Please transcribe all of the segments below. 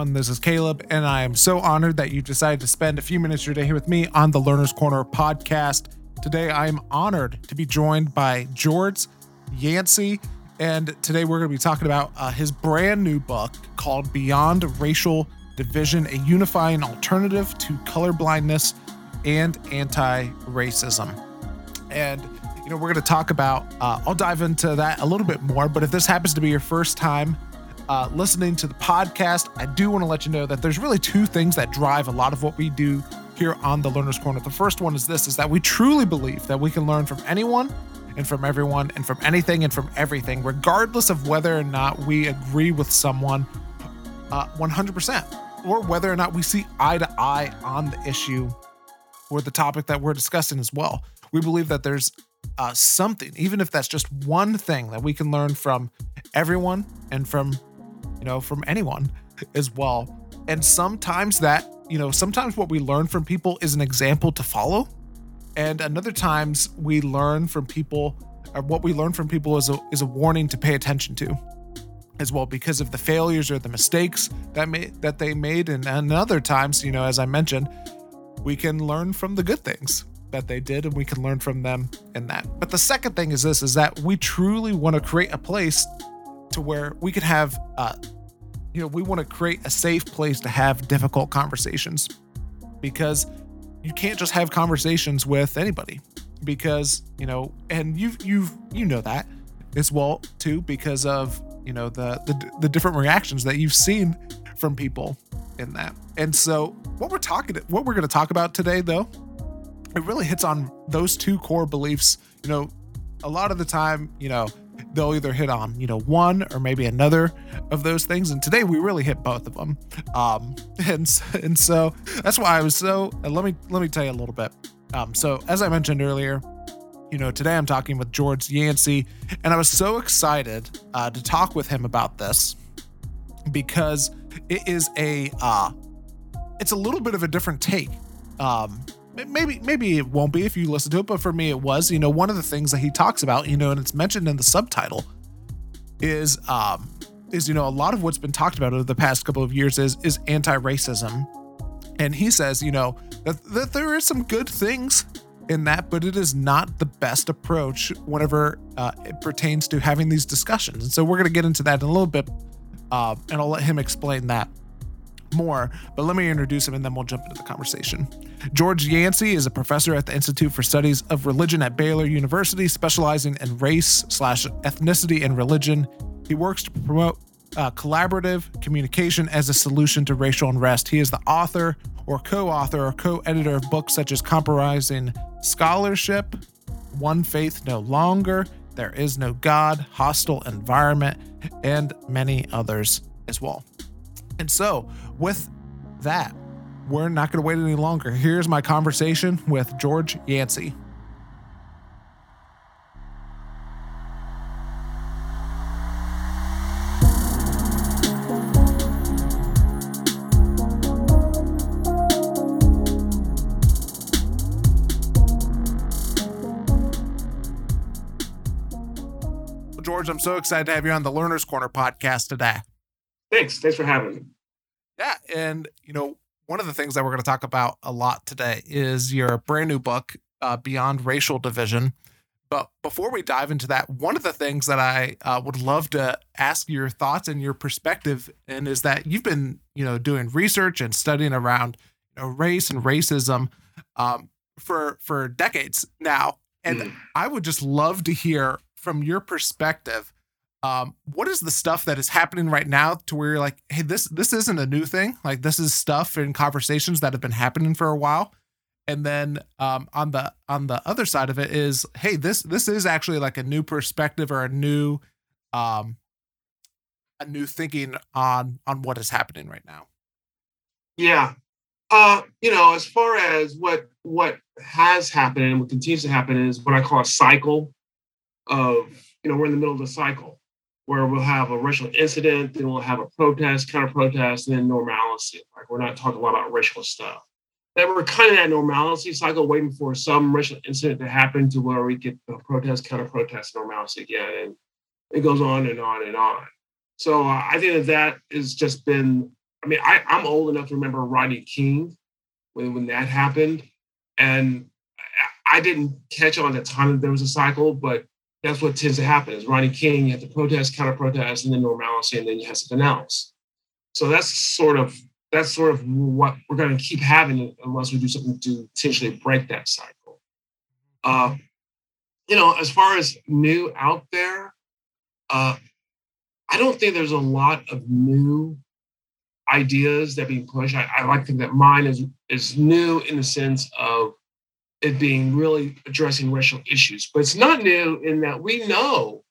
Everyone, this is Caleb, and I am so honored that you decided to spend a few minutes of your day here with me on the Learner's Corner podcast. Today, I am honored to be joined by George Yancey, and today we're going to be talking about uh, his brand new book called Beyond Racial Division A Unifying Alternative to Colorblindness and Anti Racism. And you know, we're going to talk about, uh, I'll dive into that a little bit more, but if this happens to be your first time uh, listening to the podcast, I do want to let you know that there's really two things that drive a lot of what we do here on the Learner's Corner. The first one is this is that we truly believe that we can learn from anyone and from everyone and from anything and from everything, regardless of whether or not we agree with someone uh, 100% or whether or not we see eye to eye on the issue or the topic that we're discussing as well. We believe that there's uh, something, even if that's just one thing that we can learn from everyone and from you know, from anyone as well. And sometimes that, you know, sometimes what we learn from people is an example to follow. And another times we learn from people, or what we learn from people is a, is a warning to pay attention to as well because of the failures or the mistakes that made that they made and, and other times you know as i mentioned we can learn from the good things that they did and we can learn from them in that but the second thing is this is that we truly want to create a place to where we could have, uh, you know, we want to create a safe place to have difficult conversations because you can't just have conversations with anybody because, you know, and you've you've you know that as well too because of, you know, the the, the different reactions that you've seen from people in that. And so what we're talking what we're going to talk about today though, it really hits on those two core beliefs. You know, a lot of the time, you know, they'll either hit on you know one or maybe another of those things. And today we really hit both of them um and and so that's why i was so let me let me tell you a little bit. Um so as i mentioned earlier you know today i'm talking with george yancey and i was so excited uh, to talk with him about this because it is a uh it's a little bit of a different take um maybe maybe it won't be if you listen to it but for me it was you know one of the things that he talks about you know and it's mentioned in the subtitle is um is you know a lot of what's been talked about over the past couple of years is is anti-racism. And he says you know that, that there is some good things in that but it is not the best approach whenever uh, it pertains to having these discussions. And so we're going to get into that in a little bit uh, and i'll let him explain that more, but let me introduce him and then we'll jump into the conversation. George Yancey is a professor at the Institute for Studies of Religion at Baylor University, specializing in race slash ethnicity and religion. He works to promote uh, collaborative communication as a solution to racial unrest. He is the author or co-author or co-editor of books such as Compromising Scholarship, One Faith No Longer, There Is No God, Hostile Environment, and many others as well. And so, with that, we're not going to wait any longer. Here's my conversation with George Yancey. George, I'm so excited to have you on the Learner's Corner podcast today. Thanks. Thanks for having me. Yeah. And, you know, one of the things that we're going to talk about a lot today is your brand new book, uh, Beyond Racial Division. But before we dive into that, one of the things that I uh, would love to ask your thoughts and your perspective and is that you've been, you know, doing research and studying around you know, race and racism um, for for decades now, and mm. I would just love to hear from your perspective um, what is the stuff that is happening right now to where you're like, hey, this this isn't a new thing. Like this is stuff and conversations that have been happening for a while. And then um, on the on the other side of it is, hey, this this is actually like a new perspective or a new um a new thinking on on what is happening right now. Yeah. Uh, you know, as far as what what has happened and what continues to happen is what I call a cycle of, you know, we're in the middle of the cycle where we'll have a racial incident, then we'll have a protest, counter protest, and then normalcy. Like we're not talking a lot about racial stuff. Then we're kind of that normalcy cycle, waiting for some racial incident to happen to where we get the protest, counter protest, normalcy again, and it goes on and on and on. So uh, I think that that has just been I mean, I, I'm old enough to remember Rodney King when, when that happened. And I, didn't catch on the time that there was a cycle, but that's what tends to happen is Rodney King, you have to protest, counter protest, and then normalcy, and then you have something else. So that's sort of that's sort of what we're going to keep having unless we do something to potentially break that cycle. Uh, you know, as far as new out there, uh, I don't think there's a lot of new ideas that being pushed. I, I like to think that mine is is new in the sense of it being really addressing racial issues, but it's not new in that we know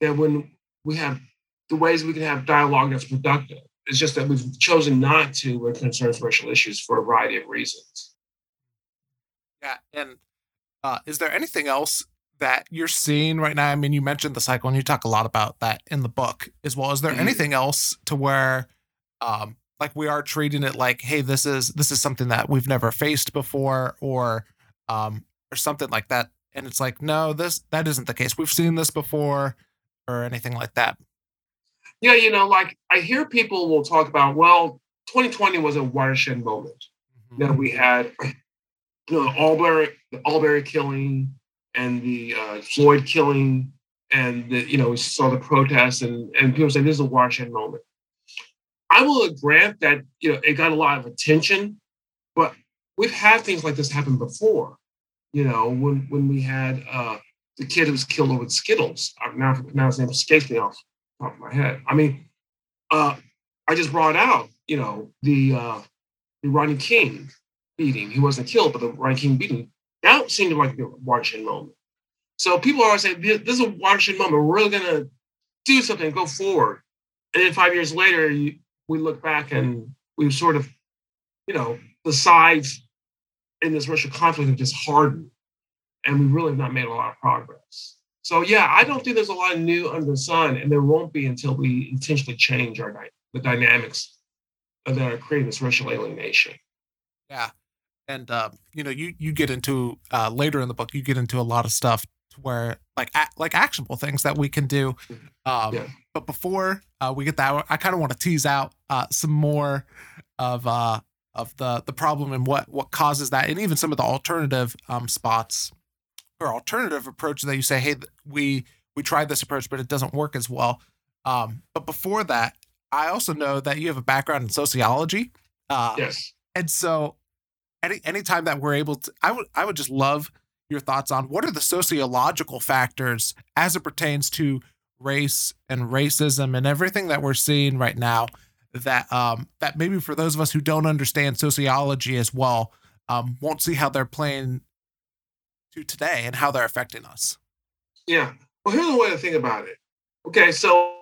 that when we have the ways we can have dialogue that's productive, it's just that we've chosen not to when it concerns racial issues for a variety of reasons. Yeah, and uh, is there anything else that you're seeing right now? I mean, you mentioned the cycle, and you talk a lot about that in the book as well. Is there mm-hmm. anything else to where, um, like, we are treating it like, hey, this is this is something that we've never faced before, or um, or something like that, and it's like, no, this that isn't the case. We've seen this before, or anything like that. Yeah, you know, like I hear people will talk about, well, 2020 was a watershed moment mm-hmm. that we had, you know, the Arbery, the Arbery killing and the uh, Floyd killing, and the, you know, we saw the protests, and and people say this is a watershed moment. I will grant that you know it got a lot of attention, but we've had things like this happen before. You know, when when we had uh, the kid who was killed over Skittles. Now, now his name escapes me off the top of my head. I mean, uh, I just brought out, you know, the uh, the Rodney King beating. He wasn't killed, but the Rodney King beating. That seemed like a watershed moment. So people always say, this is a watershed moment. We're really going to do something, go forward. And then five years later, you, we look back and we've sort of, you know, the sides in this racial conflict have just hardened. And we really have not made a lot of progress. So yeah, I don't think there's a lot of new under the sun, and there won't be until we intentionally change our the dynamics that are creating this racial alienation. Yeah, and uh, you know, you you get into uh, later in the book, you get into a lot of stuff where like a- like actionable things that we can do. Mm-hmm. Um, yeah. But before uh, we get that, I kind of want to tease out uh, some more of uh, of the the problem and what what causes that, and even some of the alternative um, spots or alternative approach that you say, hey, we we tried this approach, but it doesn't work as well. Um, but before that, I also know that you have a background in sociology. Uh, yes. And so, any anytime that we're able to, I would I would just love your thoughts on what are the sociological factors as it pertains to race and racism and everything that we're seeing right now. That um that maybe for those of us who don't understand sociology as well, um, won't see how they're playing to today and how they're affecting us. Yeah. Well, here's the way to think about it. Okay, so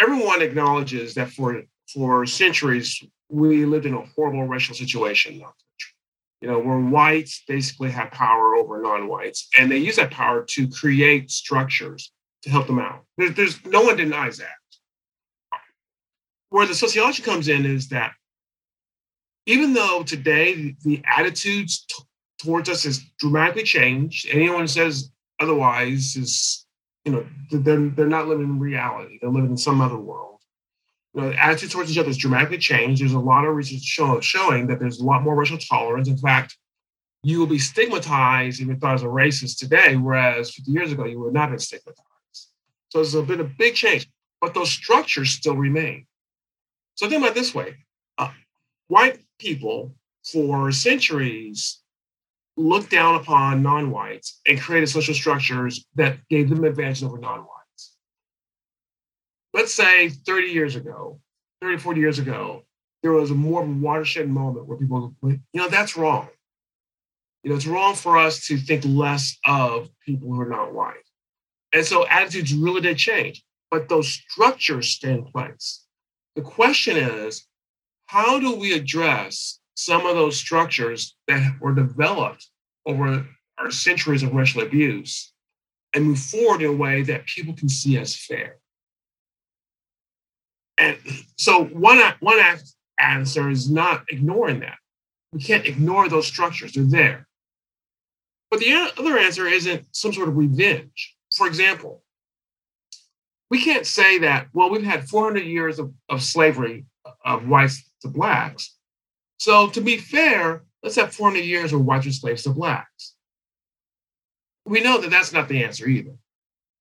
everyone acknowledges that for for centuries we lived in a horrible racial situation. You know, where whites basically have power over non-whites, and they use that power to create structures to help them out. There's, there's no one denies that. Where the sociology comes in is that even though today the attitudes t- towards us has dramatically changed. Anyone who says otherwise is, you know, they're, they're not living in reality. They're living in some other world. You know, the attitude towards each other has dramatically changed. There's a lot of research show, showing that there's a lot more racial tolerance. In fact, you will be stigmatized if you're thought as a racist today, whereas 50 years ago you would not have been stigmatized. So there's been a big change, but those structures still remain. So think about this way: uh, white people for centuries looked down upon non-whites and created social structures that gave them advantage over non-whites. Let's say 30 years ago, 30, 40 years ago, there was a more of a watershed moment where people, you know, that's wrong. You know, it's wrong for us to think less of people who are not white. And so attitudes really did change, but those structures stay in place. The question is, how do we address some of those structures that were developed over our centuries of racial abuse and move forward in a way that people can see as fair. And so one, one answer is not ignoring that. We can't ignore those structures, they're there. But the other answer isn't some sort of revenge. For example, we can't say that, well, we've had 400 years of, of slavery of whites to blacks. So to be fair, let's have 400 years of whites were slaves to blacks. We know that that's not the answer either.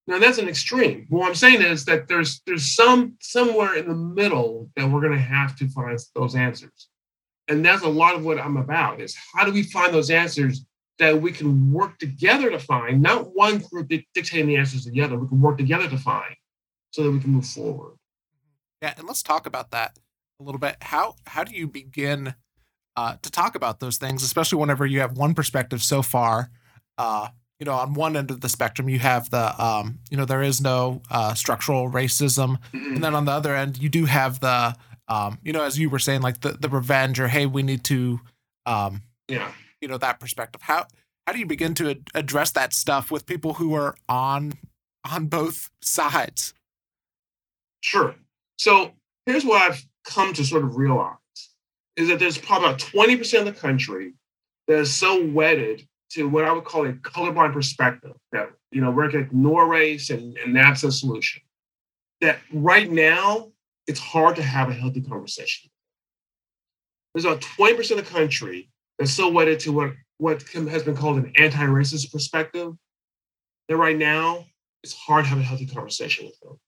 Now that's an extreme. What I'm saying is that there's there's some somewhere in the middle that we're going to have to find those answers, and that's a lot of what I'm about. Is how do we find those answers that we can work together to find, not one group dictating the answers to the other. We can work together to find, so that we can move forward. Yeah, and let's talk about that a little bit. How how do you begin uh, to talk about those things, especially whenever you have one perspective so far? Uh, you know, on one end of the spectrum, you have the, um, you know, there is no uh, structural racism, and then on the other end, you do have the, um, you know, as you were saying, like the the revenge or hey, we need to, um, yeah, you know, that perspective. How how do you begin to ad- address that stuff with people who are on on both sides? Sure. So here's what I've come to sort of realize is that there's probably about 20% of the country that is so wedded to what I would call a colorblind perspective that, you know, we're going to ignore race and, and that's a solution. That right now, it's hard to have a healthy conversation. There's about 20% of the country that's so wedded to what, what has been called an anti racist perspective that right now, it's hard to have a healthy conversation with them.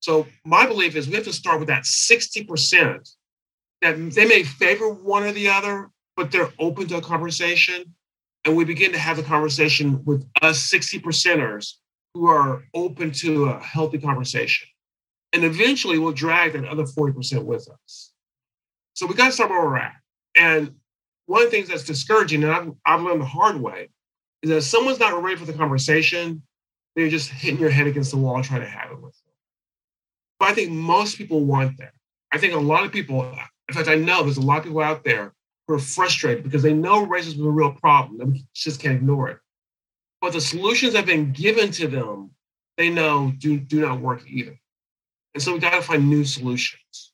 So my belief is we have to start with that 60% that they may favor one or the other, but they're open to a conversation. And we begin to have the conversation with us 60 percenters who are open to a healthy conversation. And eventually we'll drag that other 40% with us. So we got to start where we're at. And one of the things that's discouraging, and I've, I've learned the hard way, is that if someone's not ready for the conversation, they're just hitting your head against the wall trying to have it with. But I think most people want that. I think a lot of people, in fact, I know there's a lot of people out there who are frustrated because they know racism is a real problem. They just can't ignore it. But the solutions that have been given to them, they know do, do not work either. And so we got to find new solutions.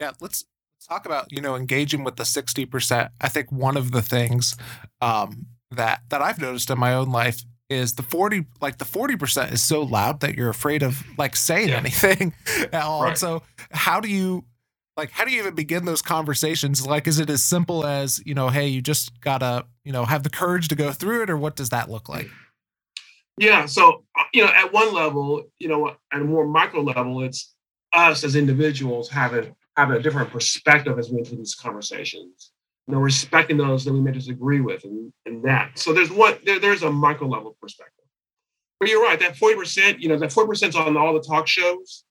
Yeah, let's talk about you know engaging with the sixty percent. I think one of the things um, that that I've noticed in my own life is the 40 like the 40% is so loud that you're afraid of like saying yeah. anything at all. Right. So how do you like how do you even begin those conversations? Like is it as simple as, you know, hey, you just gotta, you know, have the courage to go through it, or what does that look like? Yeah. So uh, you know, at one level, you know, at a more micro level, it's us as individuals having having a different perspective as we enter these conversations you know, respecting those that we may disagree with and, and that. So there's one, there, there's a micro level perspective. But you're right, that 40%, you know, that 40% is on all the talk shows.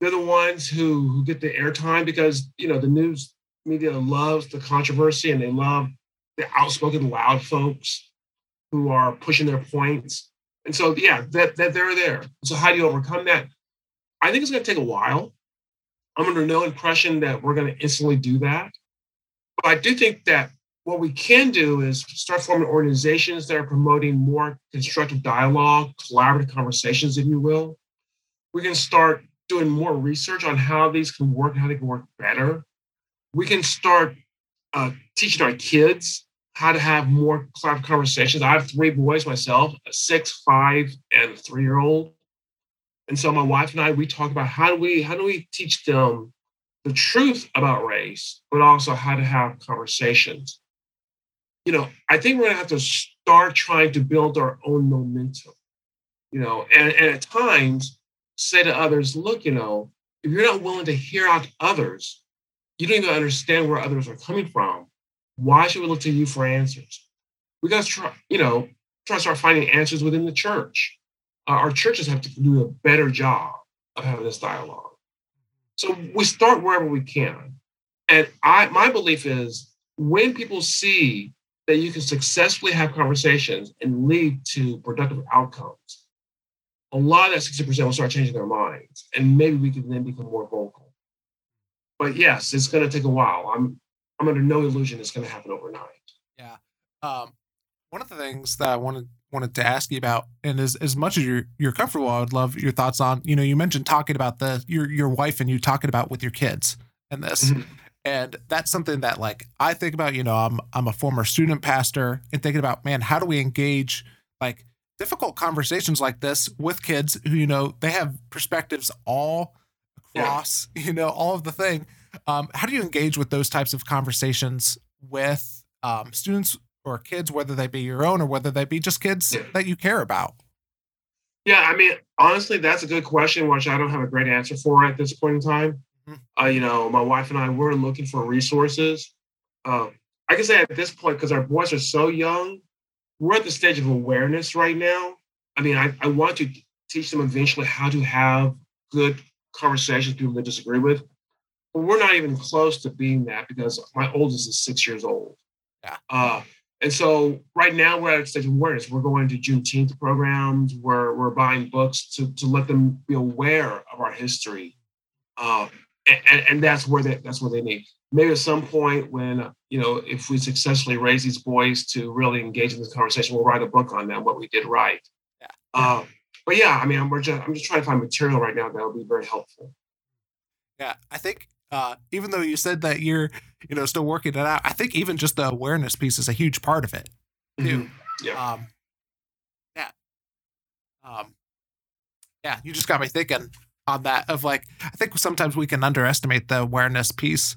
They're the ones who, who get the airtime because, you know, the news media loves the controversy and they love the outspoken, loud folks who are pushing their points. And so, yeah, that, that they're there. So how do you overcome that? I think it's going to take a while. I'm under no impression that we're going to instantly do that. But I do think that what we can do is start forming organizations that are promoting more constructive dialogue, collaborative conversations, if you will. We can start doing more research on how these can work how they can work better. We can start uh, teaching our kids how to have more collaborative conversations. I have three boys myself, a six, five, and three-year-old. And so my wife and I, we talk about how do we how do we teach them the truth about race, but also how to have conversations. You know, I think we're going to have to start trying to build our own momentum, you know, and, and at times say to others, look, you know, if you're not willing to hear out others, you don't even understand where others are coming from. Why should we look to you for answers? We got to try, you know, try to start finding answers within the church. Uh, our churches have to do a better job of having this dialogue. So we start wherever we can. And I my belief is when people see that you can successfully have conversations and lead to productive outcomes, a lot of that 60% will start changing their minds. And maybe we can then become more vocal. But yes, it's going to take a while. I'm I'm under no illusion it's going to happen overnight. Yeah. Um, one of the things that I wanted wanted to ask you about, and as as much as you're you're comfortable, I would love your thoughts on. You know, you mentioned talking about the your your wife and you talking about with your kids and this. Mm-hmm. And that's something that like I think about, you know, I'm I'm a former student pastor and thinking about, man, how do we engage like difficult conversations like this with kids who, you know, they have perspectives all across, yeah. you know, all of the thing. Um, how do you engage with those types of conversations with um, students or kids, whether they be your own or whether they be just kids yeah. that you care about? Yeah, I mean, honestly, that's a good question, which I don't have a great answer for at this point in time. Mm-hmm. Uh, you know, my wife and I were looking for resources. Uh, I can say at this point, because our boys are so young, we're at the stage of awareness right now. I mean, I, I want to teach them eventually how to have good conversations people they disagree with. But we're not even close to being that because my oldest is six years old. Yeah. Uh, and so right now we're at a stage of awareness. We're going to Juneteenth programs. We're we're buying books to to let them be aware of our history, uh, and, and that's where they that's where they need. Maybe at some point when you know if we successfully raise these boys to really engage in this conversation, we'll write a book on them what we did right. Yeah. Uh, but yeah, I mean, we're just I'm just trying to find material right now that will be very helpful. Yeah, I think uh, even though you said that you're, you know, still working it out, I think even just the awareness piece is a huge part of it too. Mm-hmm. Yeah. Um, yeah. Um, yeah. You just got me thinking on that of like, I think sometimes we can underestimate the awareness piece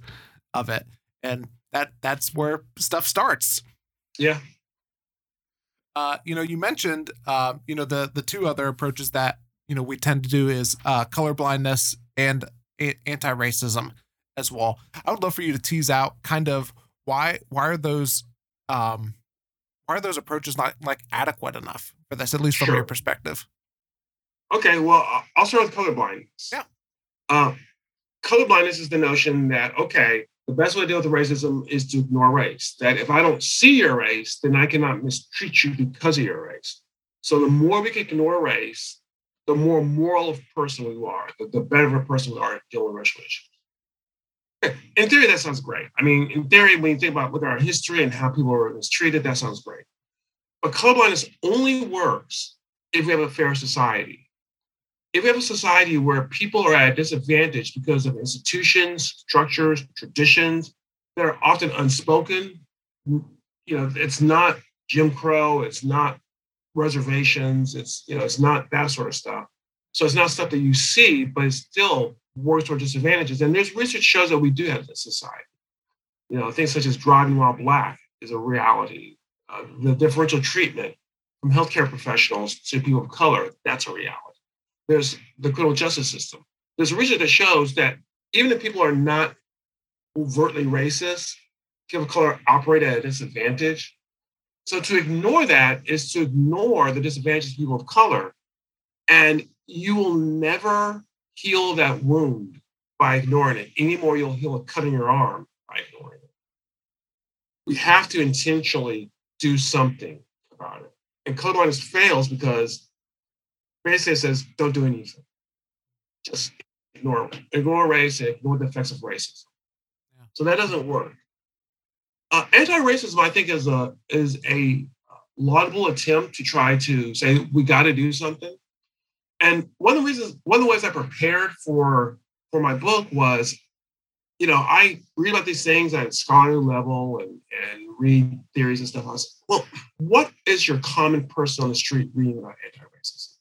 of it, and that that's where stuff starts. Yeah. Uh, you know, you mentioned, uh, you know, the the two other approaches that you know we tend to do is uh, color blindness and anti-racism as well. I would love for you to tease out kind of why why are those um why are those approaches not like adequate enough for this, at least from sure. your perspective? Okay, well, I'll start with colorblindness. Yeah. Uh, colorblindness is the notion that okay, the best way to deal with racism is to ignore race. That if I don't see your race, then I cannot mistreat you because of your race. So the more we can ignore race, the more moral of person we are, the, the better of a person we are at dealing with racial issues in theory, that sounds great. I mean, in theory, when you think about look at our history and how people were mistreated, that sounds great. But colorblindness only works if we have a fair society. If we have a society where people are at a disadvantage because of institutions, structures, traditions that are often unspoken, you know, it's not Jim Crow, it's not reservations, it's you know, it's not that sort of stuff. So it's not stuff that you see, but it's still works or disadvantages. And there's research shows that we do have in society. You know, things such as driving while black is a reality. Uh, the differential treatment from healthcare professionals to people of color, that's a reality. There's the criminal justice system. There's research that shows that even if people are not overtly racist, people of color operate at a disadvantage. So to ignore that is to ignore the disadvantages of people of color. And you will never heal that wound by ignoring it. Anymore, you'll heal a cut in your arm by ignoring it. We have to intentionally do something about it. And colorblindness fails because basically it says, don't do anything. Just ignore ignore race and ignore the effects of racism. Yeah. So that doesn't work. Uh, anti-racism, I think, is a is a laudable attempt to try to say we got to do something. And one of the reasons, one of the ways I prepared for for my book was, you know, I read about these things at scholarly level and, and read theories and stuff. I was, well, what is your common person on the street reading about anti-racism?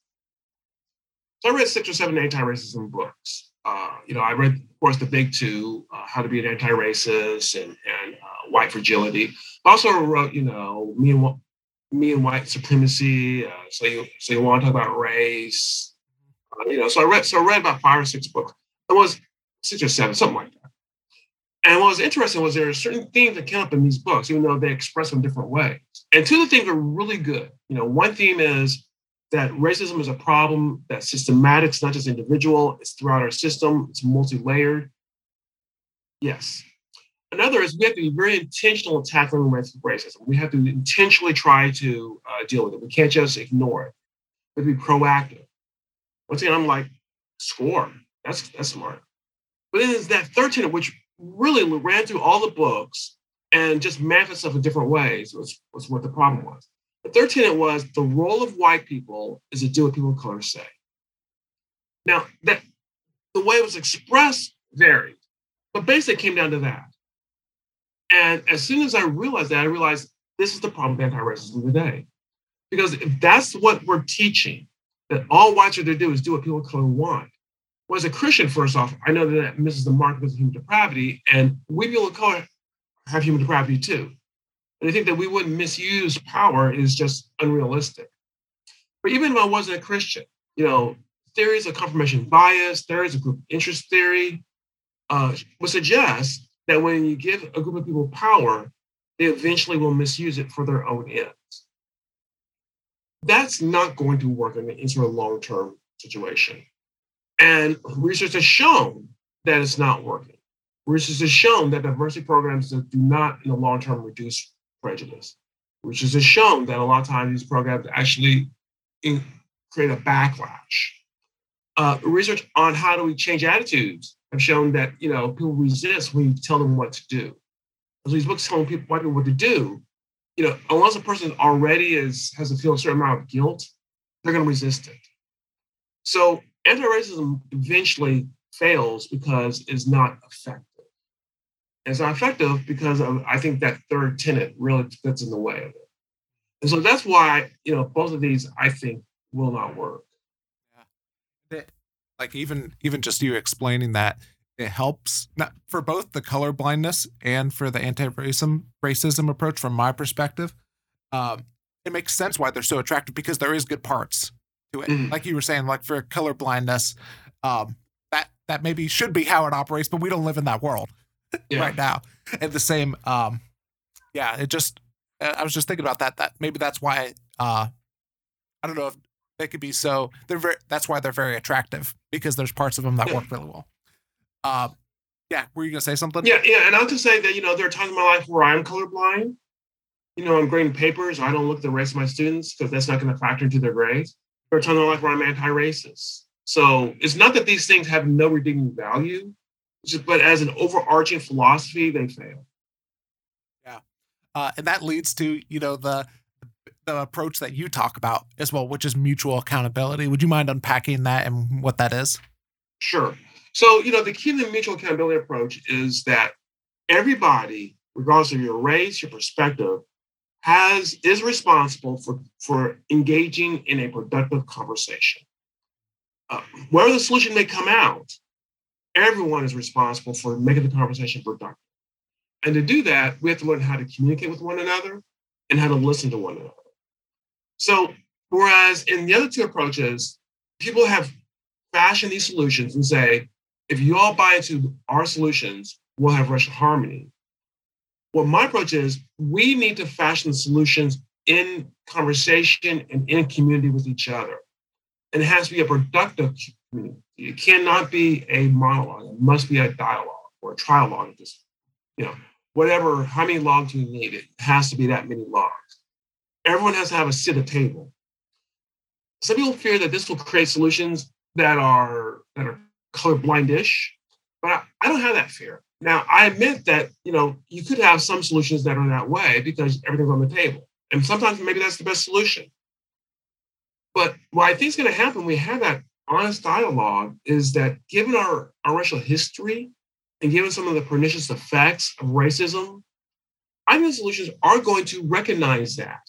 So I read six or seven anti-racism books. Uh, you know, I read, of course, the big two, uh, How to Be an Anti-Racist and, and uh, White Fragility. I also wrote, you know, Me and me and white supremacy. Uh, so you so you want to talk about race, you know. So I read so I read about five or six books. It was six or seven, something like that. And what was interesting was there are certain themes that came up in these books, even though they express them different ways. And two of the themes are really good. You know, one theme is that racism is a problem that's systematic, it's not just individual, it's throughout our system, it's multi-layered. Yes, Another is we have to be very intentional in tackling racism. We have to intentionally try to uh, deal with it. We can't just ignore it. We have to be proactive. Once again, I'm like, score. That's that's smart. But then there's that third tenet, which really ran through all the books and just manifested itself in different ways, was, was what the problem was. The third tenet was the role of white people is to do what people of color say. Now, that the way it was expressed varied, but basically it came down to that. And as soon as I realized that, I realized this is the problem with anti-racism today. Because if that's what we're teaching, that all whites are to do is do what people of color want, well, as a Christian, first off, I know that that misses the mark of human depravity, and we people of color have human depravity too. And I think that we wouldn't misuse power is just unrealistic. But even if I wasn't a Christian, you know, theories of confirmation bias, theories of group interest theory, uh, would suggest that when you give a group of people power, they eventually will misuse it for their own ends. That's not going to work in, in sort of long-term situation. And research has shown that it's not working. Research has shown that diversity programs do not, in the long term, reduce prejudice. Research has shown that a lot of times these programs actually in, create a backlash. Uh, research on how do we change attitudes have shown that you know people resist when you tell them what to do. So these books telling people white people what to do, you know, unless a person already is has to feel a certain amount of guilt, they're going to resist it. So anti-racism eventually fails because it's not effective. it's not effective because of, I think that third tenet really gets in the way of it. And so that's why, you know, both of these I think will not work. Yeah. Like even even just you explaining that it helps not for both the color blindness and for the anti-racism racism approach from my perspective. Um, it makes sense why they're so attractive because there is good parts to it. Mm-hmm. Like you were saying, like for color blindness, um, that that maybe should be how it operates, but we don't live in that world yeah. right now. And the same, um, yeah, it just I was just thinking about that. That maybe that's why uh, I don't know if they could be so. They're very. That's why they're very attractive because there's parts of them that yeah. work really well. Uh, yeah, were you gonna say something? Yeah, yeah, and I'll just say that you know there are times in my life where I'm colorblind. You know, I'm grading papers. I don't look at the race of my students because that's not going to factor into their grades or time in my life where I'm anti-racist. So it's not that these things have no redeeming value, just, but as an overarching philosophy, they fail. Yeah, uh, and that leads to you know the the approach that you talk about as well, which is mutual accountability. Would you mind unpacking that and what that is? Sure. So you know the key to the mutual accountability approach is that everybody, regardless of your race, your perspective, has is responsible for, for engaging in a productive conversation. Uh, where the solution may come out, everyone is responsible for making the conversation productive. And to do that, we have to learn how to communicate with one another and how to listen to one another. So, whereas in the other two approaches, people have fashioned these solutions and say, if you all buy into our solutions, we'll have racial harmony. What my approach is, we need to fashion solutions in conversation and in community with each other. And it has to be a productive community. It cannot be a monologue. It must be a dialogue or a trialogue. Just, you know, whatever, how many logs do you need, it has to be that many logs. Everyone has to have a seat at the table. Some people fear that this will create solutions that are that are colorblindish, but I, I don't have that fear. Now, I admit that you know you could have some solutions that are that way because everything's on the table, and sometimes maybe that's the best solution. But what I think is going to happen we have that honest dialogue is that given our, our racial history and given some of the pernicious effects of racism, I think the solutions are going to recognize that.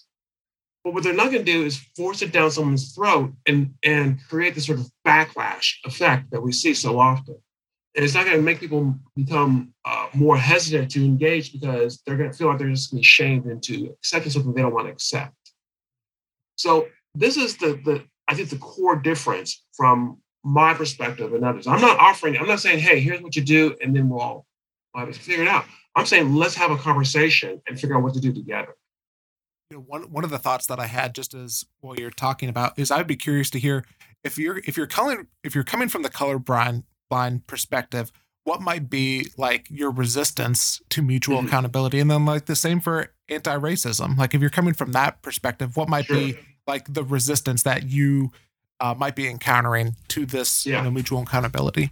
But what they're not going to do is force it down someone's throat and, and create this sort of backlash effect that we see so often and it's not going to make people become uh, more hesitant to engage because they're going to feel like they're just going to be shamed into accepting something they don't want to accept. So this is the the I think the core difference from my perspective and others. I'm not offering. I'm not saying, hey, here's what you do, and then we'll all we'll figure it out. I'm saying let's have a conversation and figure out what to do together. You know, one one of the thoughts that I had just as while you're talking about is I'd be curious to hear if you're if you're coming if you're coming from the color blind blind perspective, what might be like your resistance to mutual mm-hmm. accountability? And then like the same for anti-racism. Like if you're coming from that perspective, what might sure. be like the resistance that you uh, might be encountering to this yeah. you know, mutual accountability?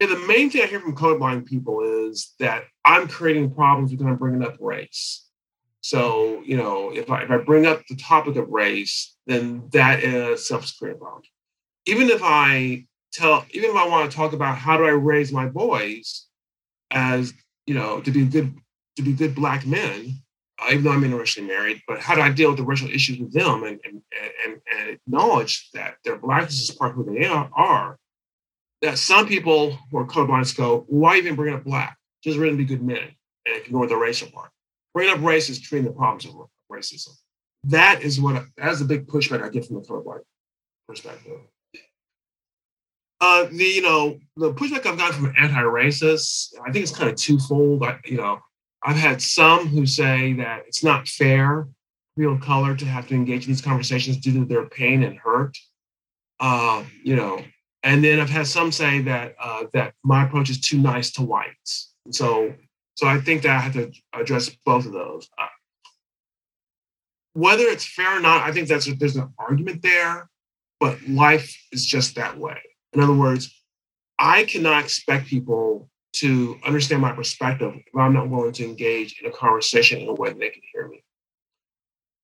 Yeah, the main thing I hear from colorblind people is that I'm creating problems because I'm bringing up race. So, you know, if I, if I bring up the topic of race, then that is problem. Even if I tell, even if I want to talk about how do I raise my boys as, you know, to be good, to be good black men, uh, even though I'm interracially married, but how do I deal with the racial issues with them and, and, and, and acknowledge that their blackness is part of who they are, that some people who are colorblind go, why even bring up black? Just really be good men and ignore the racial part. Bringing up race is treating the problems of racism. That is what that is a big pushback I get from the colorblind perspective. Uh, the you know the pushback I've gotten from anti-racists, I think it's kind of twofold. I, you know, I've had some who say that it's not fair real color to have to engage in these conversations due to their pain and hurt. Uh, you know, and then I've had some say that uh, that my approach is too nice to whites. So, so I think that I have to address both of those. Uh, whether it's fair or not, I think that's there's an argument there, but life is just that way. In other words, I cannot expect people to understand my perspective if I'm not willing to engage in a conversation in a way that they can hear me.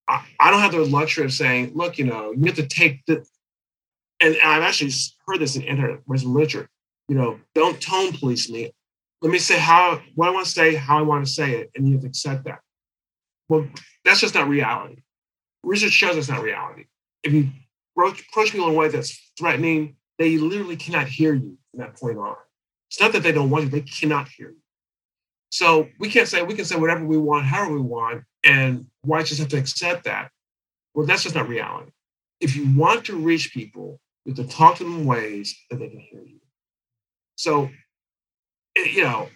I, I don't have the luxury of saying, look, you know, you have to take the, and I've actually heard this in anti-racism literature, you know, don't tone police me. Let me say how, what I want to say, how I want to say it, and you have to accept that. Well, that's just not reality. Research shows it's not reality. If you approach, people in a way that's threatening, they literally cannot hear you from that point on. It's not that they don't want you, they cannot hear you. So we can't say, we can say whatever we want, however we want, and whites just have to accept that. Well, that's just not reality. If you want to reach people, you have to talk to them in ways that they can hear you. So, you know,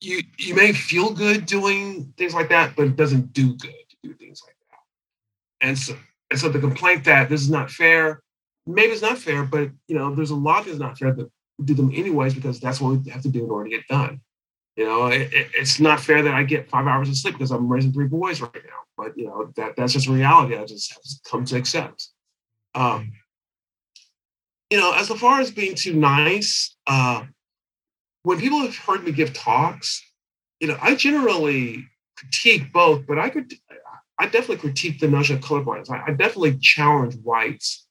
you you may feel good doing things like that, but it doesn't do good to do things like that. And so, and so the complaint that this is not fair, maybe it's not fair, but you know, there's a lot that's not fair that we do them anyways because that's what we have to do in order to get done. You know, it, it, it's not fair that I get five hours of sleep because I'm raising three boys right now. But you know, that that's just reality. I just have come to accept. Um, you know, as far as being too nice, uh, when people have heard me give talks, you know, I generally critique both, but I could, I definitely critique the notion of colorblindness. I, I definitely challenge whites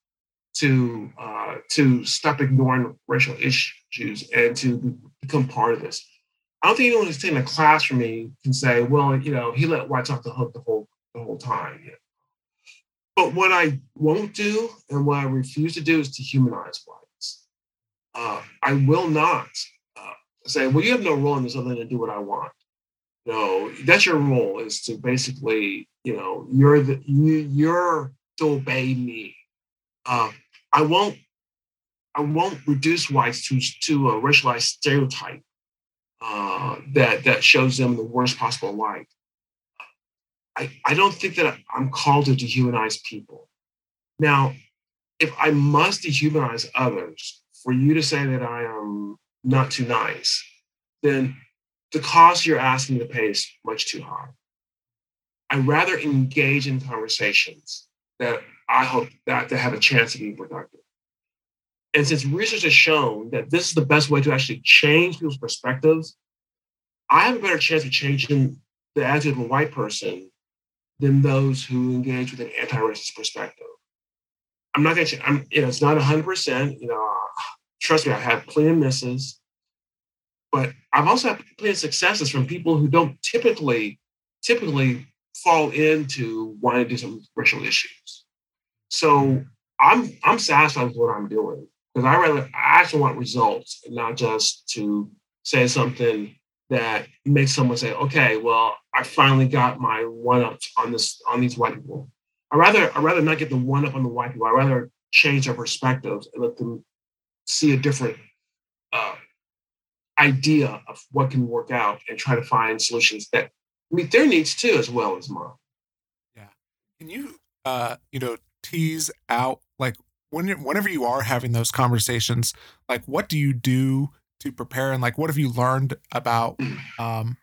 to uh, to stop ignoring racial issues and to become part of this. I don't think anyone who's taking a class from me can say, well, you know, he let whites off the hook the whole the whole time. You know? But what I won't do and what I refuse to do is to humanize whites. Uh, I will not say, well, you have no role in this other than to do what I want. No, that's your role is to basically, you know, you're the you, you're to obey me. Uh, I won't I won't reduce whites to to a racialized stereotype uh, that that shows them the worst possible light. I, I don't think that I'm called to dehumanize people. Now, if I must dehumanize others for you to say that I am not too nice, then the cost you're asking to pay is much too high. I'd rather engage in conversations that I hope that, that have a chance of being productive. And since research has shown that this is the best way to actually change people's perspectives, I have a better chance of changing the attitude of a white person than those who engage with an anti-racist perspective. I'm not going to, I'm, you know, it's not 100%, you know, trust me, I've had plenty of misses, but I've also had plenty of successes from people who don't typically, typically fall into wanting to do some racial issues. So I'm, I'm satisfied with what I'm doing because I rather, I actually want results not just to say something that makes someone say, okay, well, I finally got my one up on this on these white people. I rather I rather not get the one up on the white people. I rather change their perspectives and let them see a different uh, idea of what can work out and try to find solutions that meet their needs too, as well as mine. Yeah. Can you uh, you know, tease out like when whenever you are having those conversations, like what do you do to prepare and like what have you learned about um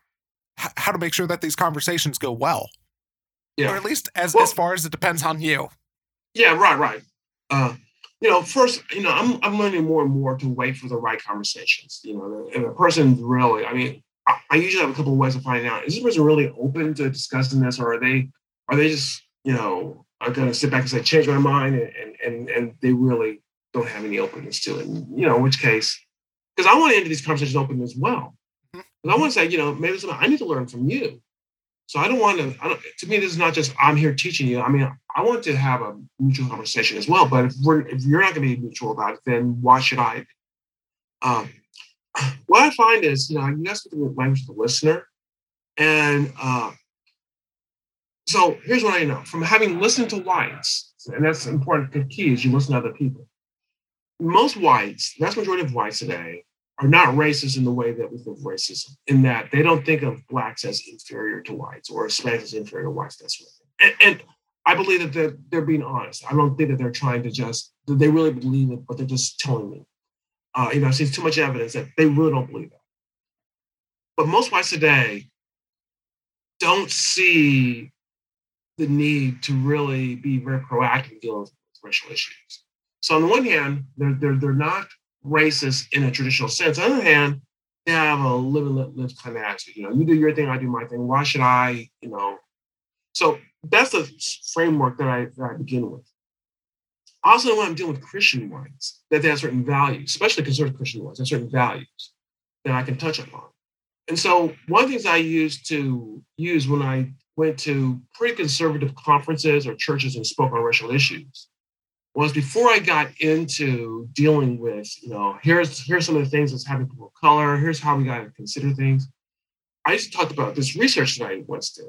h- how to make sure that these conversations go well Yeah. or at least as Well- as far as it depends on you Yeah, right, right. Uh, you know, first, you know, I'm I'm learning more and more to wait for the right conversations. You know, and a person's really, I mean, I, I usually have a couple of ways of finding out is this person really open to discussing this, or are they are they just you know are going to sit back and say change my mind, and and and, they really don't have any openness to it. And, you know, in which case, because I want to end these conversations open as well. Mm-hmm. Because I want to say, you know, maybe something I need to learn from you. So I don't want to. I don't, to me, this is not just I'm here teaching you. I mean, I want to have a mutual conversation as well. But if we're if you're not going to be mutual about it, then why should I? Um, what I find is, you know, you have to the language of the listener. And uh, so here's what I know from having listened to whites, and that's important. The key is you listen to other people. Most whites, vast majority of whites today, are not racist in the way that we think of racism, in that they don't think of blacks as inferior to whites or Hispanics as inferior to whites. That's right. And, and I believe that they're, they're being honest. I don't think that they're trying to just, they really believe it, but they're just telling me. Uh, you know, I've seen too much evidence that they really don't believe that. But most whites today don't see the need to really be very proactive in dealing with racial issues. So on the one hand, they're, they're, they're not racist in a traditional sense. On the other hand, they have a live and let live kind of attitude. You know, you do your thing, I do my thing. Why should I, you know? So that's the framework that I, that I begin with. Also, when I'm dealing with Christian ones, that they have certain values, especially conservative Christian ones, have certain values that I can touch upon. And so one of the things I used to use when I went to pretty conservative conferences or churches and spoke on racial issues was before I got into dealing with, you know, here's here's some of the things that's happening people of color, here's how we got to consider things. I just talked about this research that I once did.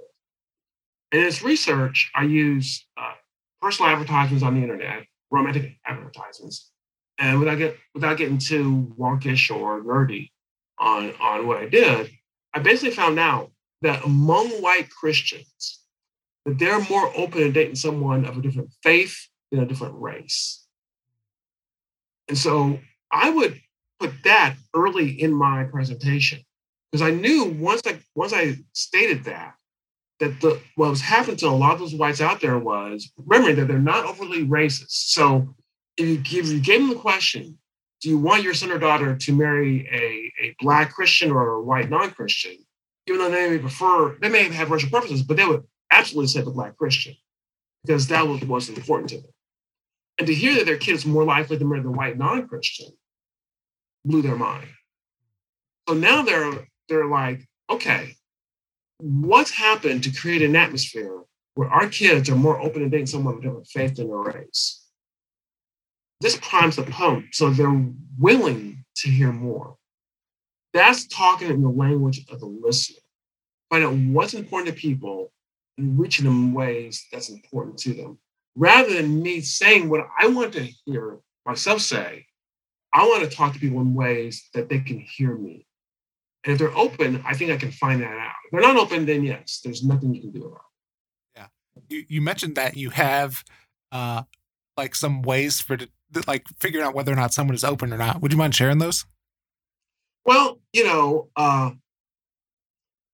In this research, I use uh, personal advertisements on the internet, romantic advertisements, and without get without getting too wonkish or nerdy on on what I did, I basically found out that among white Christians, that they're more open to dating someone of a different faith in a different race. And so I would put that early in my presentation because I knew once I once I stated that that the what was happening to a lot of those whites out there was remembering that they're not overly racist. So if you give you gave them the question, do you want your son or daughter to marry a, a black Christian or a white non-Christian? Even though they may prefer, they may have racial preferences, but they would absolutely say the black Christian because that was what's important to them. And to hear that their kid is more likely to marry the white non-Christian blew their mind. So now they're they're like, okay, what's happened to create an atmosphere where our kids are more open to dating someone of different faith than their race? This primes the pump, so they're willing to hear more. That's talking in the language of the listener. Find out what's important to people and reaching them in ways that's important to them rather than me saying what I want to hear myself say, I want to talk to people in ways that they can hear me. And if they're open, I think I can find that out. If they're not open, then yes, there's nothing you can do about it. Yeah. You, you mentioned that you have uh, like some ways for like figuring out whether or not someone is open or not. Would you mind sharing those? Well, you know, uh,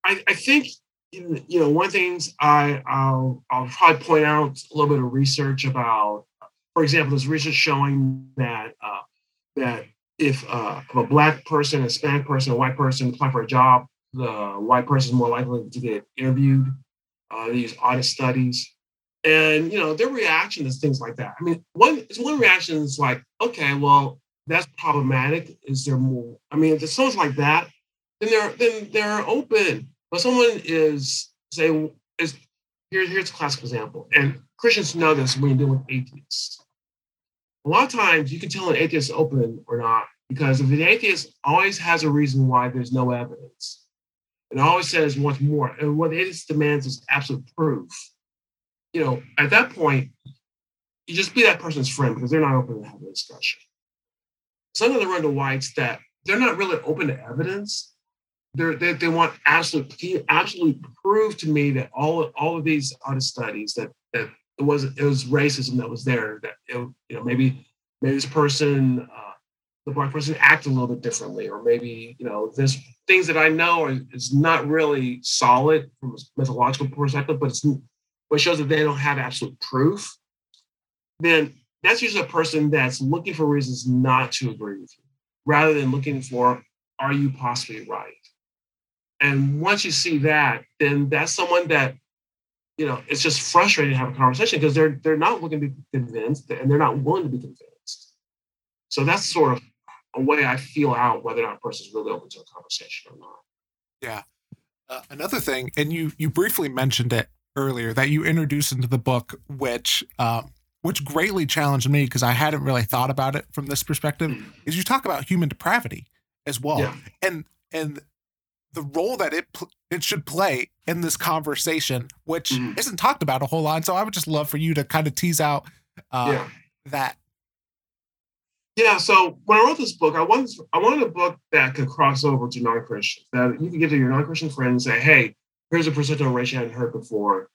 I, I think you know, one of the things I, I'll, I'll probably point out a little bit of research about, for example, there's research showing that uh, that if, uh, if a black person, a Hispanic person, a white person apply for a job, the white person is more likely to get interviewed. Uh, audit studies, and you know their reaction is things like that. I mean, one it's one reaction is like, okay, well, that's problematic. Is there more? I mean, if it's someone's like that, then they're then they're open but someone is say is here, here's a classic example, and Christians know this when you deal with atheists. A lot of times you can tell an atheist open or not because if an atheist always has a reason why there's no evidence, and always says wants more, and what the atheist demands is absolute proof. You know, at that point, you just be that person's friend because they're not open to have a discussion. Some of the run to whites that they're not really open to evidence, they they want absolute absolute proof to me that all all of these other studies that that it was it was racism that was there that it, you know maybe maybe this person uh, the black person acted a little bit differently or maybe you know this things that I know are, is not really solid from a methodological perspective but it's what shows that they don't have absolute proof then that's usually a person that's looking for reasons not to agree with you rather than looking for are you possibly right and once you see that, then that's someone that, you know, it's just frustrating to have a conversation because they're they're not looking to be convinced and they're not willing to be convinced. So that's sort of a way I feel out whether or not a person's really open to a conversation or not. Yeah. Uh, another thing, and you you briefly mentioned it earlier that you introduced into the book, which um, which greatly challenged me because I hadn't really thought about it from this perspective, mm. is you talk about human depravity as well, yeah. and and the role that it pl- it should play in this conversation, which mm. isn't talked about a whole lot. So I would just love for you to kind of tease out uh, yeah. that. Yeah. So when I wrote this book, I wanted I wanted a book that could cross over to non Christians. That you can give to your non Christian friends and say, "Hey, here's a percentile ratio I hadn't heard before.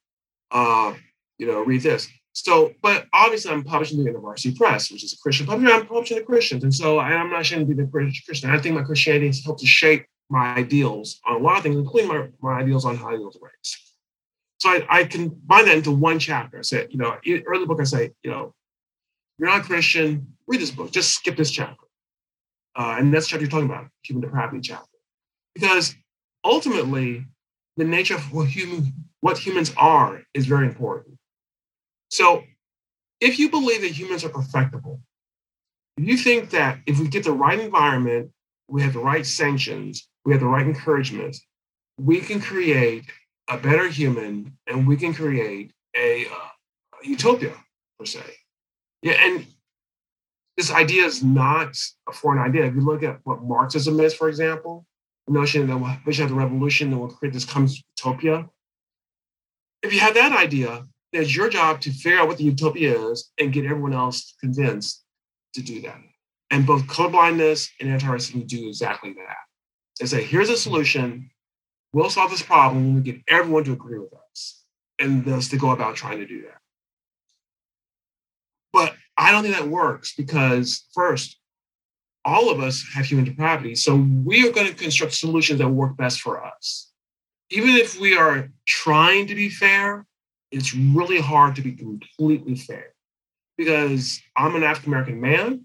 Uh, you know, read this." So, but obviously, I'm publishing the InterVarsity Press, which is a Christian publisher. I'm publishing the Christians, and so I'm not ashamed to be the Christian. I think my Christianity has helped to shape my ideals on a lot of things, including my, my ideals on how to deal with. So I, I combine that into one chapter. I said, you know, early book, I say, you know, you're not a Christian, read this book, just skip this chapter. Uh, and that's chapter you're talking about, human depravity chapter. Because ultimately, the nature of what human what humans are is very important. So if you believe that humans are perfectible, if you think that if we get the right environment, we have the right sanctions, we have the right encouragement, we can create a better human and we can create a, uh, a utopia per se. Yeah, and this idea is not a foreign idea. If you look at what Marxism is, for example, the notion that we should have the revolution that will create this comes utopia. If you have that idea, it's your job to figure out what the utopia is and get everyone else convinced to do that. And both colorblindness and anti-racism do exactly that and say, here's a solution. We'll solve this problem we get everyone to agree with us. And thus to go about trying to do that. But I don't think that works because, first, all of us have human depravity. So we are going to construct solutions that work best for us. Even if we are trying to be fair, it's really hard to be completely fair because I'm an African American man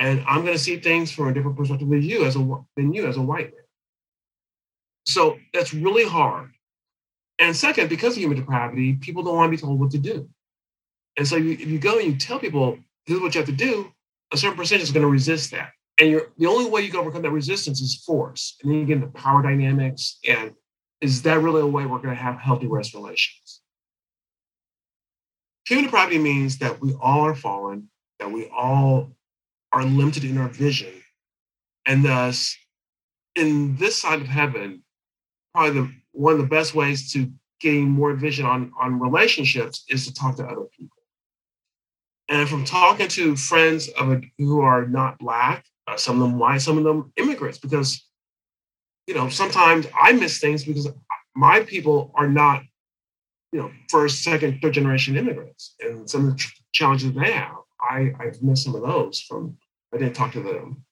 and I'm going to see things from a different perspective than you as a than you as a white man. So that's really hard. And second, because of human depravity, people don't want to be told what to do. And so you, if you go and you tell people this is what you have to do, a certain percentage is going to resist that. And you're, the only way you can overcome that resistance is force. And then you get into power dynamics. And is that really a way we're going to have healthy race relations? Human depravity means that we all are fallen, that we all are limited in our vision. And thus, in this side of heaven, probably the one of the best ways to gain more vision on, on relationships is to talk to other people. And from talking to friends of a, who are not black, uh, some of them white, some of them immigrants, because you know sometimes I miss things because my people are not, you know, first, second, third generation immigrants, and some of the challenges they have. I, I've missed some of those from I didn't talk to them.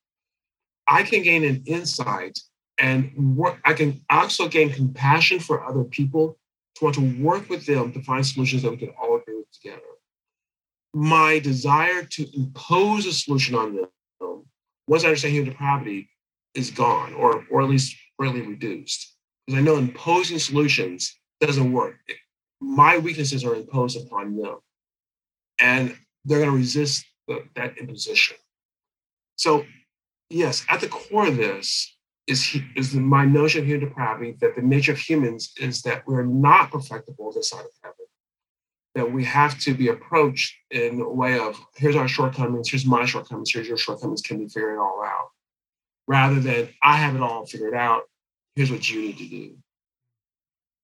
I can gain an insight and work. I can also gain compassion for other people to want to work with them to find solutions that we can all agree with together. My desire to impose a solution on them, once I understand human depravity, is gone, or or at least greatly reduced. Because I know imposing solutions doesn't work. My weaknesses are imposed upon them, and they're going to resist the, that imposition. So, yes, at the core of this is, is my notion of human depravity that the nature of humans is that we're not perfectible this side of heaven. That we have to be approached in a way of here's our shortcomings, here's my shortcomings, here's your shortcomings, can we figure it all out? Rather than I have it all figured out, here's what you need to do.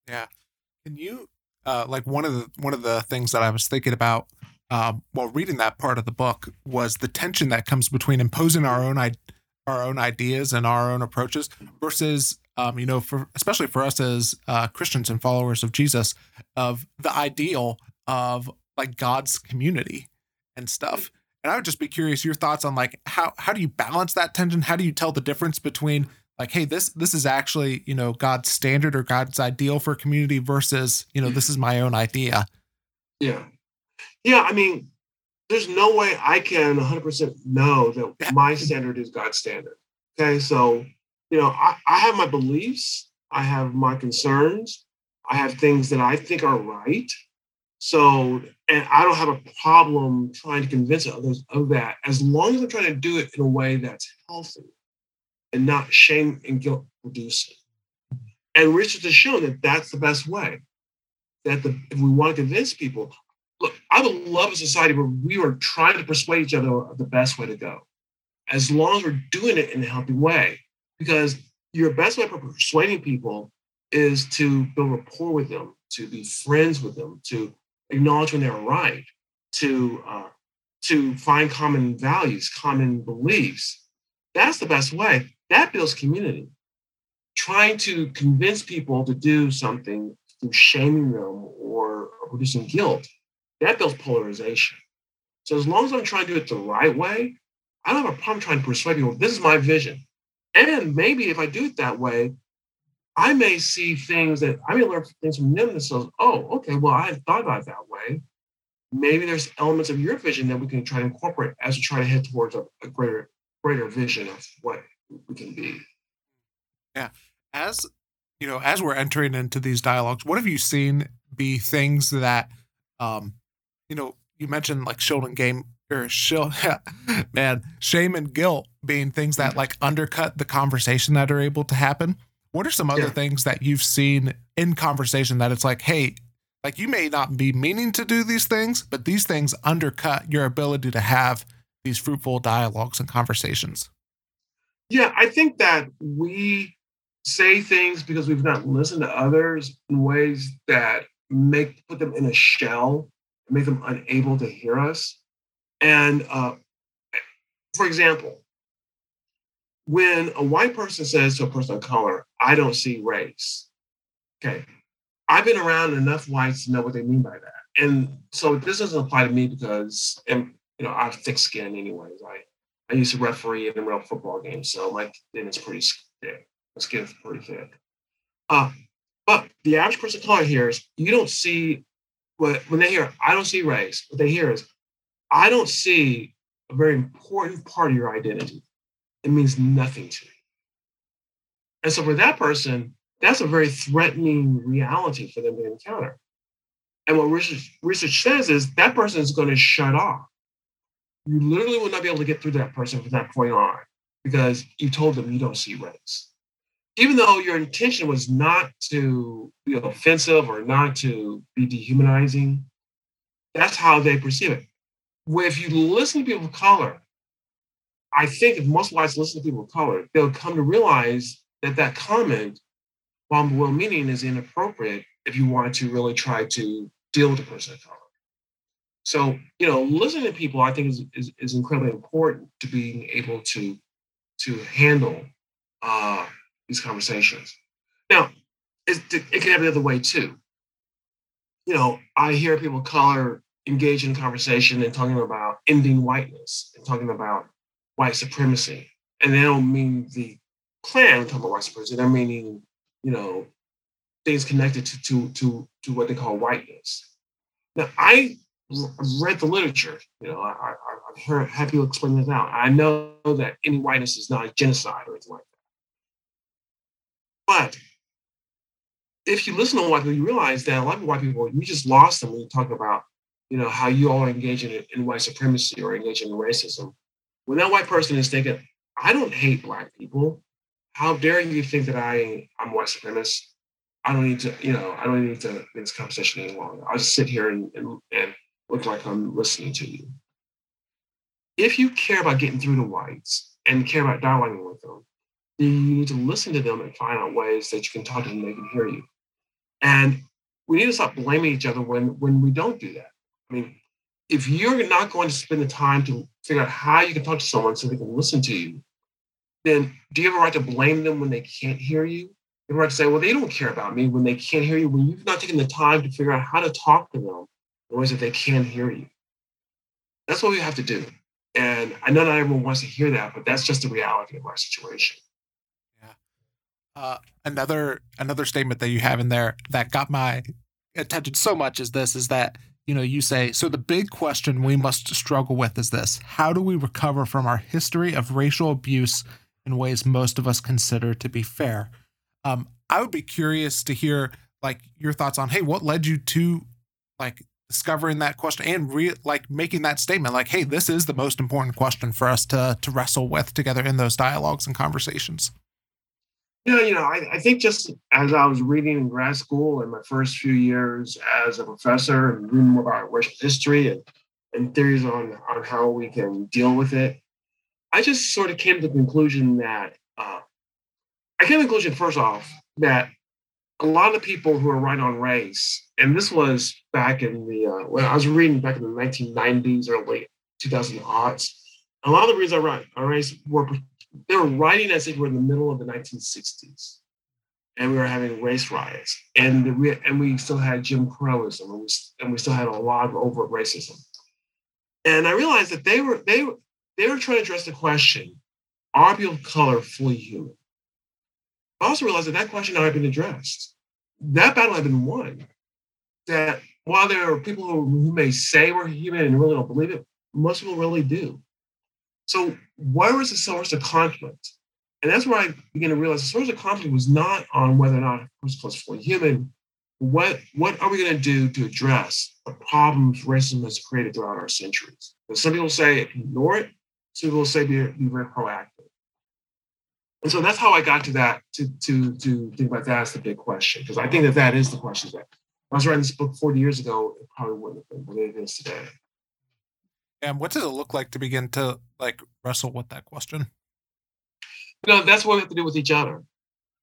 Yeah. Can you uh, like one of the one of the things that I was thinking about um, while reading that part of the book was the tension that comes between imposing our own our own ideas and our own approaches versus um, you know for especially for us as uh, Christians and followers of Jesus of the ideal of like God's community and stuff. And I would just be curious your thoughts on like how how do you balance that tension? How do you tell the difference between like hey this this is actually you know God's standard or God's ideal for community versus you know this is my own idea. Yeah. Yeah, I mean, there's no way I can 100% know that my standard is God's standard. Okay, so, you know, I, I have my beliefs, I have my concerns, I have things that I think are right. So, and I don't have a problem trying to convince others of that as long as I'm trying to do it in a way that's healthy and not shame and guilt producing. And research has shown that that's the best way. That the, if we want to convince people, look, I would love a society where we were trying to persuade each other of the best way to go, as long as we're doing it in a healthy way. Because your best way for persuading people is to build rapport with them, to be friends with them, to acknowledge when they're right, to uh, to find common values, common beliefs. That's the best way. That builds community. Trying to convince people to do something through shaming them or producing guilt, that builds polarization. So as long as I'm trying to do it the right way, I don't have a problem trying to persuade people. This is my vision. And maybe if I do it that way, I may see things that I may learn things from them that says, oh, okay, well, I thought about it that way. Maybe there's elements of your vision that we can try to incorporate as we try to head towards a, a greater, greater vision of what we can be. Yeah. As you know, as we're entering into these dialogues, what have you seen be things that um, you know, you mentioned like Sheldon game or shill man, shame and guilt being things that like undercut the conversation that are able to happen. What are some other yeah. things that you've seen in conversation that it's like, hey, like you may not be meaning to do these things, but these things undercut your ability to have these fruitful dialogues and conversations? Yeah, I think that we say things because we've not listened to others in ways that make put them in a shell, make them unable to hear us. And uh, for example, when a white person says to a person of color, I don't see race, okay, I've been around enough whites to know what they mean by that. And so this doesn't apply to me because, and you know, I have thick skin anyways. I, I used to referee in real football game, so my skin is pretty thick. My skin is pretty thick. Uh, but the average person of color hears, you don't see what when they hear, I don't see race, what they hear is, I don't see a very important part of your identity it means nothing to me. And so for that person, that's a very threatening reality for them to encounter. And what research, research says is that person is going to shut off. You literally will not be able to get through that person from that point on because you told them you don't see race. Even though your intention was not to be offensive or not to be dehumanizing, that's how they perceive it. Where if you listen to people of color, I think if most whites listen to people of color, they'll come to realize that that comment, while well meaning, is inappropriate if you want to really try to deal with a person of color. So, you know, listening to people, I think, is, is, is incredibly important to being able to, to handle uh, these conversations. Now, it, it can happen the other way too. You know, I hear people color engage in conversation and talking about ending whiteness and talking about white supremacy. And they don't mean the Klan talking about white supremacy. They're meaning, you know, things connected to, to, to, to what they call whiteness. Now, I read the literature. You know, I, I, I've heard have people explain this out. I know that any whiteness is not a genocide or anything like that. But if you listen to white people, you realize that a lot of white people, you just lost them when you talk about, you know, how you all are engaging in, in white supremacy or engaging in racism when that white person is thinking, I don't hate black people. How dare you think that I I'm white supremacist? I don't need to, you know, I don't need to make this conversation any longer. I'll just sit here and, and, and look like I'm listening to you. If you care about getting through to whites and care about dialoguing with them, you need to listen to them and find out ways that you can talk to them they can hear you. And we need to stop blaming each other when when we don't do that. I mean, if you're not going to spend the time to figure out how you can talk to someone so they can listen to you, then do you have a right to blame them when they can't hear you? You have a right to say, well, they don't care about me when they can't hear you, when you've not taken the time to figure out how to talk to them in ways that they can hear you. That's what we have to do. And I know not everyone wants to hear that, but that's just the reality of our situation. Uh, another another statement that you have in there that got my attention so much is this is that you know, you say, so the big question we must struggle with is this How do we recover from our history of racial abuse in ways most of us consider to be fair? Um, I would be curious to hear like your thoughts on, hey, what led you to like discovering that question and re- like making that statement like, hey, this is the most important question for us to to wrestle with together in those dialogues and conversations. Yeah, you know, I, I think just as I was reading in grad school in my first few years as a professor and reading more about racial history and, and theories on, on how we can deal with it, I just sort of came to the conclusion that uh, I came to the conclusion, first off, that a lot of people who are right on race, and this was back in the, uh, when I was reading back in the 1990s or late 2000s, a lot of the reasons I write on race were they were writing as if we're in the middle of the 1960s and we were having race riots and the, and we still had Jim Crowism and we, and we still had a lot of overt racism. And I realized that they were they were they were trying to address the question: Are people of color fully human? I also realized that that question had been addressed. That battle had been won. That while there are people who, who may say we're human and really don't believe it, most people really do. So where was the source of conflict? And that's where I began to realize the source of conflict was not on whether or not person was fully human. What, what are we going to do to address the problems racism has created throughout our centuries? Because some people say ignore it, some people say be, be very proactive. And so that's how I got to that, to, to, to think about that as the big question, because I think that that is the question that I was writing this book 40 years ago, it probably wouldn't have been what it is today. And what does it look like to begin to like wrestle with that question? You know, that's what we have to do with each other.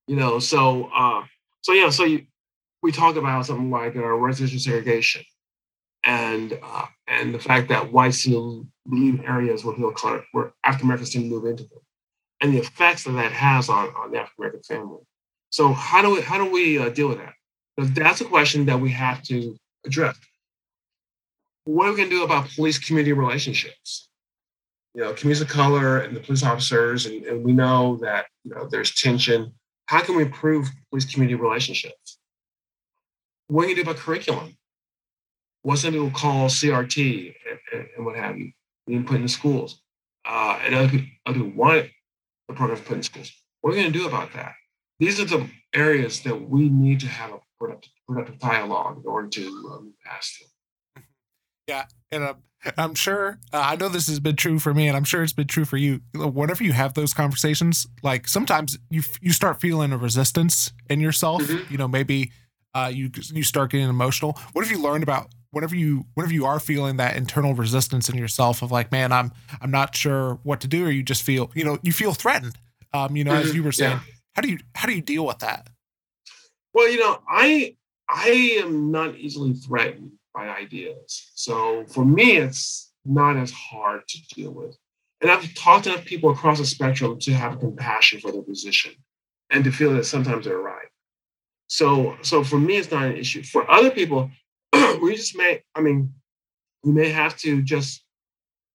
You know, so uh, so yeah, so you, we talk about something like residential segregation, and uh, and the fact that whites still leave areas where people color, where African Americans tend to move into them, and the effects that that has on on the African American family. So how do we how do we uh, deal with that? Because that's a question that we have to address what are we going to do about police community relationships? You know, communities of color and the police officers, and, and we know that you know there's tension. How can we improve police community relationships? What are you going to do about curriculum? What some people call CRT and, and, what have you, being put in schools, uh, and other people, other people want the programs put in schools. What are we going to do about that? These are the areas that we need to have a productive, productive dialogue in order to um, move past them. Yeah, and I'm, I'm sure uh, I know this has been true for me, and I'm sure it's been true for you. Whenever you have those conversations, like sometimes you you start feeling a resistance in yourself. Mm-hmm. You know, maybe uh, you you start getting emotional. What have you learned about whenever you whenever you are feeling that internal resistance in yourself of like, man, I'm I'm not sure what to do, or you just feel you know you feel threatened. Um, you know, mm-hmm. as you were saying, yeah. how do you how do you deal with that? Well, you know, I I am not easily threatened by ideas. So for me, it's not as hard to deal with. And I've talked to people across the spectrum to have compassion for their position and to feel that sometimes they're right. So, so for me, it's not an issue. For other people, we just may, I mean, we may have to just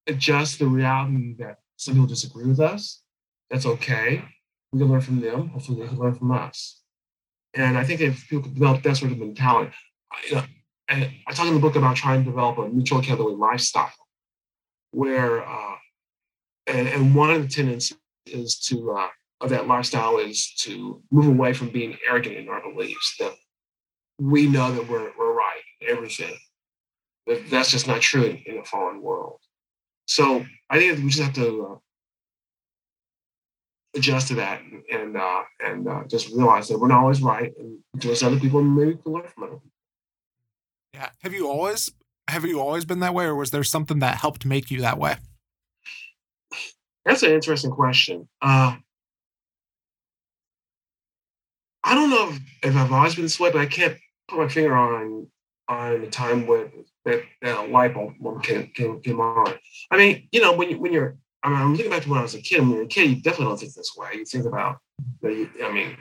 adjust the reality that some people disagree with us. That's okay. We can learn from them. Hopefully, they can learn from us. And I think if people develop that sort of mentality, you know, and I talk in the book about trying to develop a mutual accountability lifestyle, where uh, and, and one of the tenets is to uh, of that lifestyle is to move away from being arrogant in our beliefs that we know that we're we're right in everything. That that's just not true in, in a fallen world. So I think we just have to uh, adjust to that and uh, and uh, just realize that we're not always right, and just other people maybe can learn from other people. Yeah. Have you always have you always been that way, or was there something that helped make you that way? That's an interesting question. Uh, I don't know if, if, I've always been this way, but I can't put my finger on on the time when that, that light bulb came, came, came on. I mean, you know, when you when you're I mean, I'm looking back to when I was a kid. When you're a kid, you definitely don't think this way. You think about, I mean,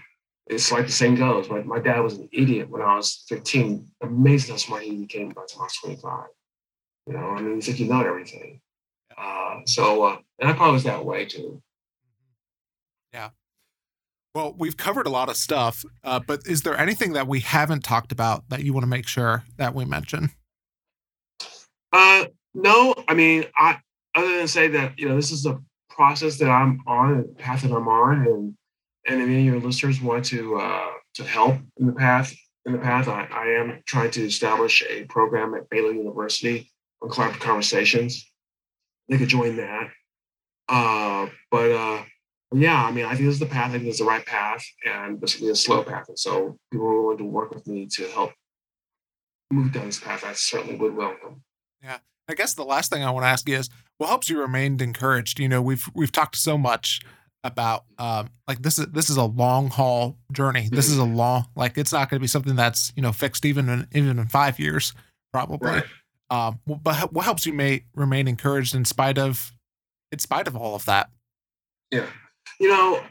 it's like the same goes. My, my dad was an idiot when I was 15. Amazing how smart he became by the time I was 25. You know, I mean, you think you know everything. Uh, so, uh, and I probably was that way too. Yeah. Well, we've covered a lot of stuff, uh, but is there anything that we haven't talked about that you want to make sure that we mention? Uh, no, I mean, I other than say that you know this is a process that I'm on, a path that I'm on, and and if any of your listeners want to uh, to help in the path in the path, I, I, am trying to establish a program at Baylor University on collaborative conversations. They could join that. Uh, but uh, yeah, I mean, I think this is the path. I think it's the right path, and be a slow path. And so, people are willing to work with me to help move down this path. I certainly would welcome. Yeah, I guess the last thing I want to ask is, what helps you remain encouraged? You know, we've we've talked so much about um like this is this is a long haul journey. This is a long like it's not going to be something that's you know fixed even in even in five years probably. Right. Um, but what helps you may remain encouraged in spite of in spite of all of that? Yeah. You know,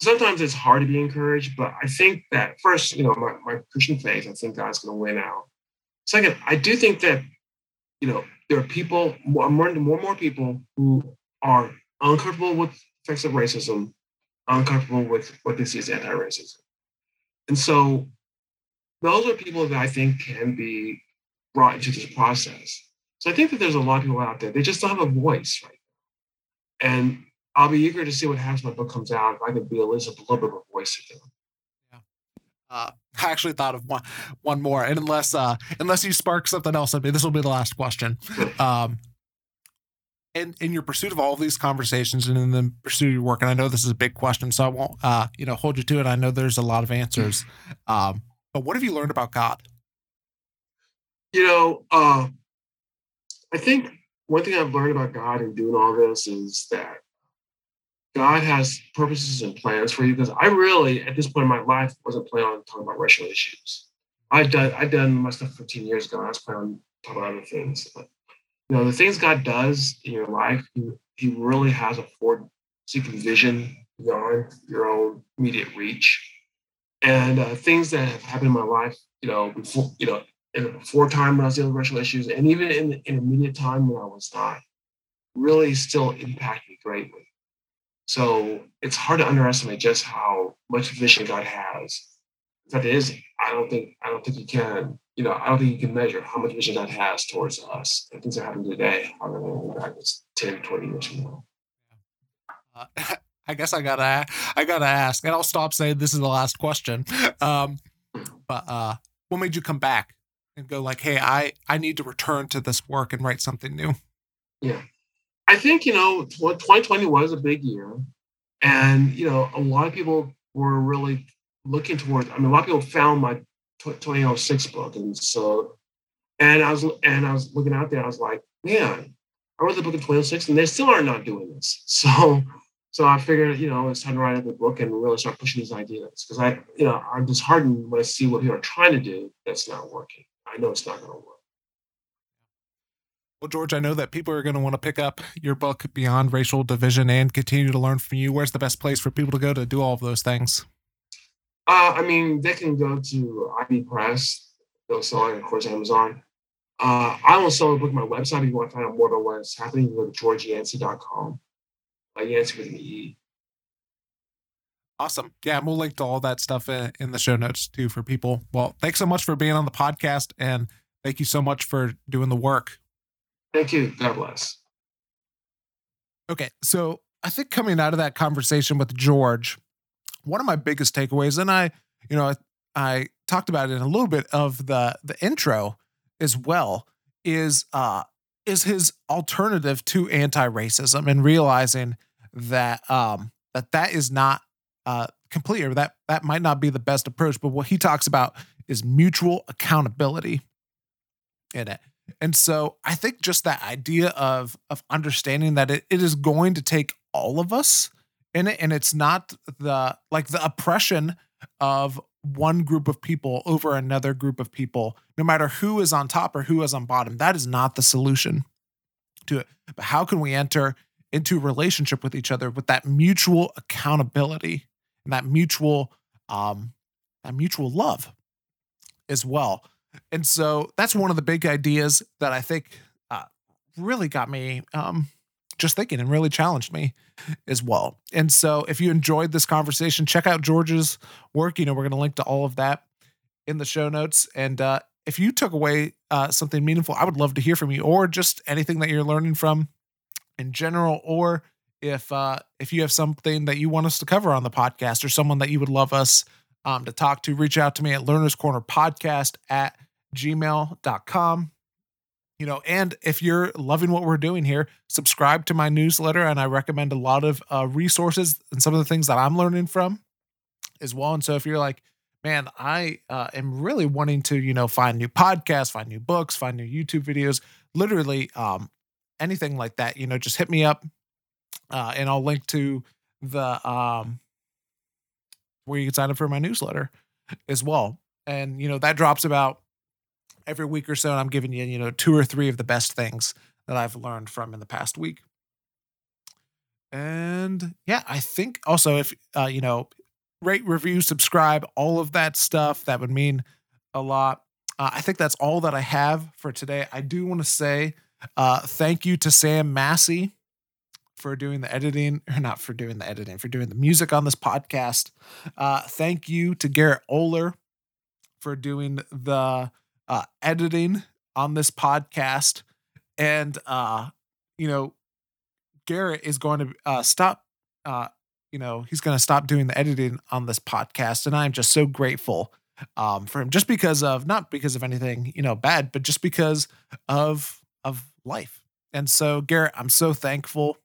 sometimes it's hard to be encouraged, but I think that first, you know, my, my Christian faith, I think God's going to win out. Second, I do think that, you know, there are people, more, more and more, more people who are uncomfortable with effects of racism, uncomfortable with what they see as anti-racism. And so those are people that I think can be brought into this process. So I think that there's a lot of people out there, they just don't have a voice right and I'll be eager to see what happens when my book comes out. If I can be at least a little bit of a voice to them. Uh, I actually thought of one one more, and unless uh, unless you spark something else at me, this will be the last question. Um, in in your pursuit of all of these conversations and in the pursuit of your work, and I know this is a big question, so I won't uh, you know hold you to it. I know there's a lot of answers, um, but what have you learned about God? You know, uh, I think one thing I've learned about God in doing all this is that God has purposes and plans for you. Because I really, at this point in my life, wasn't planning on talking about racial issues. I'd done I'd done my stuff 15 years ago. I was planning on talking about other things. But you know, the things God does in your life, He, he really has a forward-seeking vision beyond your own immediate reach. And uh, things that have happened in my life, you know, before, you know, in the before time when I was dealing with racial issues, and even in the intermediate time when I was not, really still impact me greatly. So it's hard to underestimate just how much vision God has. In fact, it is. I don't think. I don't think you can. You know, I don't think you can measure how much vision that has towards us and things that happen today. I don't know back 10, 20 years from now. Uh, I guess I gotta. I gotta ask, and I'll stop saying this is the last question. Um, but uh, what made you come back and go like, hey, I I need to return to this work and write something new? Yeah, I think you know 2020 was a big year, and you know a lot of people were really looking towards. I mean, a lot of people found my 2006 book, and so and I was and I was looking out there. I was like, man, I wrote the book in 2006, and they still are not doing this. So so I figured, you know, it's time to write up a book and really start pushing these ideas because I, you know, I'm disheartened when I see what people are trying to do that's not working. I know it's not going to work. Well, George, I know that people are going to want to pick up your book, Beyond Racial Division, and continue to learn from you. Where's the best place for people to go to do all of those things? Uh, I mean, they can go to IB Press. They'll sell it, of course, Amazon. Uh, I will sell the book on my website if you want to find out more about what's happening. You go to georgeyancey.com. Uh, Yancey with an E. Awesome. Yeah, and we'll link to all that stuff in, in the show notes too for people. Well, thanks so much for being on the podcast and thank you so much for doing the work. Thank you. God bless. Okay. So I think coming out of that conversation with George, one of my biggest takeaways, and I, you know, I, talked about it in a little bit of the the intro as well, is uh is his alternative to anti-racism and realizing that um that that is not uh, complete or that that might not be the best approach. But what he talks about is mutual accountability in it. And so I think just that idea of of understanding that it, it is going to take all of us it, and it's not the like the oppression of one group of people over another group of people, no matter who is on top or who is on bottom. That is not the solution to it. But how can we enter into relationship with each other with that mutual accountability and that mutual um that mutual love as well. And so that's one of the big ideas that I think uh, really got me um, just thinking and really challenged me as well. And so if you enjoyed this conversation, check out George's work. You know, we're going to link to all of that in the show notes. And uh, if you took away uh, something meaningful, I would love to hear from you or just anything that you're learning from in general or if uh, if you have something that you want us to cover on the podcast or someone that you would love us um, to talk to, reach out to me at learners corner podcast at gmail.com. you know, and if you're loving what we're doing here, subscribe to my newsletter. And I recommend a lot of uh, resources and some of the things that I'm learning from as well. And so if you're like, man, I uh, am really wanting to, you know, find new podcasts, find new books, find new YouTube videos, literally um, anything like that, you know, just hit me up uh, and I'll link to the um, where you can sign up for my newsletter as well. And, you know, that drops about every week or so. And I'm giving you, you know, two or three of the best things that I've learned from in the past week. And yeah, I think also if, uh, you know, rate, review, subscribe, all of that stuff, that would mean a lot. Uh, I think that's all that I have for today. I do want to say uh, thank you to Sam Massey for doing the editing, or not for doing the editing, for doing the music on this podcast. Uh, thank you to Garrett Oler for doing the uh, editing on this podcast. And, uh, you know, Garrett is going to uh, stop, uh, you know, he's going to stop doing the editing on this podcast. And I'm just so grateful um, for him, just because of, not because of anything, you know, bad, but just because of, of life. And so, Garrett, I'm so thankful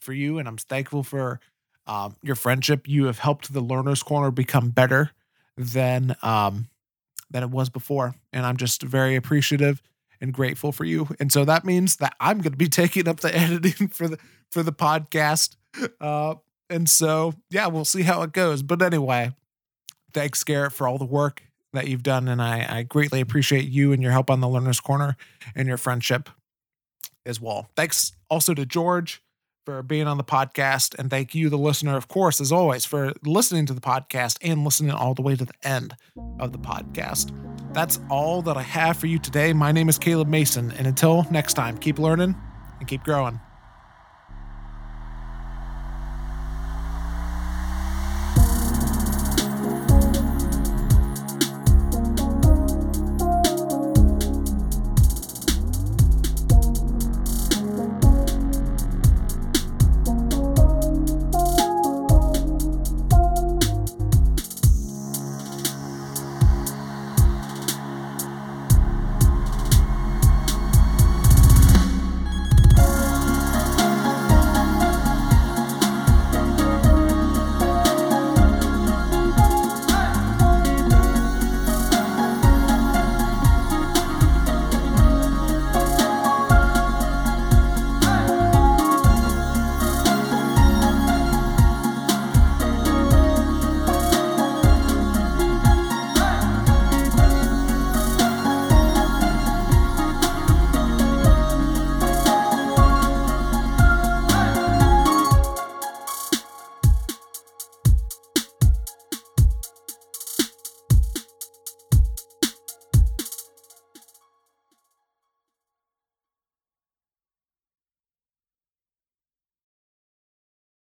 for you and I'm thankful for um, your friendship. You have helped the Learner's Corner become better than um, than it was before, and I'm just very appreciative and grateful for you. And so that means that I'm going to be taking up the editing for the for the podcast. Uh, and so yeah, we'll see how it goes. But anyway, thanks Garrett for all the work that you've done, and I, I greatly appreciate you and your help on the Learner's Corner and your friendship as well. Thanks also to George for being on the podcast. And thank you, the listener, of course, as always, for listening to the podcast and listening all the way to the end of the podcast. That's all that I have for you today. My name is Caleb Mason. And until next time, keep learning and keep growing.